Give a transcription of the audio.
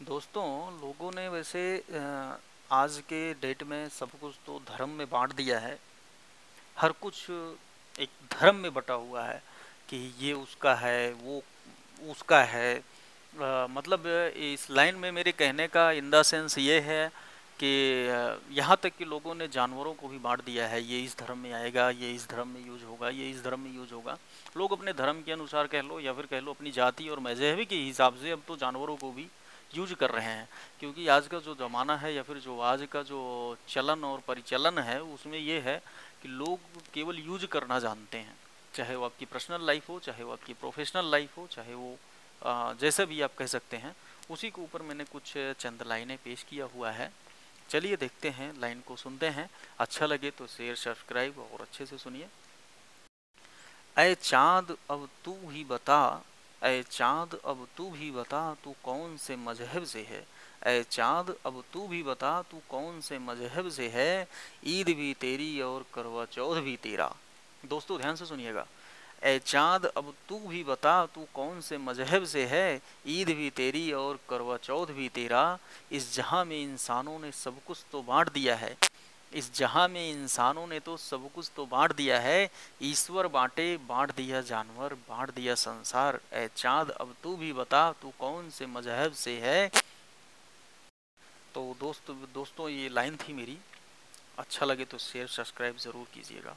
दोस्तों, लोगों ने वैसे आज के डेट में सब कुछ तो धर्म में बांट दिया है। हर कुछ एक धर्म में बटा हुआ है कि ये उसका है, वो उसका है। मतलब इस लाइन में मेरे कहने का इन द सेंस ये है कि यहाँ तक कि लोगों ने जानवरों को भी बांट दिया है, ये इस धर्म में आएगा, ये इस धर्म में यूज़ होगा, ये इस धर्म में यूज़ होगा। लोग अपने धर्म के अनुसार कह लो या फिर कह लो अपनी जाति और मजहबी के हिसाब से अब तो जानवरों को भी यूज़ कर रहे हैं, क्योंकि आज का जो ज़माना है या फिर जो आज का जो चलन और परिचलन है, उसमें ये है कि लोग केवल यूज़ करना जानते हैं। चाहे वो आपकी पर्सनल लाइफ हो, चाहे वो आपकी प्रोफेशनल लाइफ हो, चाहे वो जैसा भी आप कह सकते हैं, उसी के ऊपर मैंने कुछ चंद लाइनें पेश किया हुआ है। चलिए देखते हैं, लाइन को सुनते हैं। अच्छा लगे तो शेयर सब्सक्राइब और अच्छे से सुनिए। अय चाँद, अब तू ही बता अय चाँद, अब तू भी बता तू कौन से मज़हब से है। अय चाँद, अब तू भी बता तू कौन से मज़हब से है। ईद भी तेरी और करवा चौथ भी तेरा। दोस्तों, ध्यान से सुनिएगा। ए चाँद, अब तू भी बता तू कौन से मज़हब से है। ईद भी तेरी और करवा चौथ भी तेरा। इस जहाँ में इंसानों ने सब कुछ तो बांट दिया है। इस जहाँ में इंसानों ने तो सब कुछ तो बांट दिया है, ईश्वर बांटे, बांट दिया जानवर, बांट दिया संसार। ए चाँद, अब तू भी बता, तू कौन से मज़हब से है? तो दोस्त, दोस्तों, ये लाइन थी मेरी। अच्छा लगे तो शेयर सब्सक्राइब ज़रूर कीजिएगा।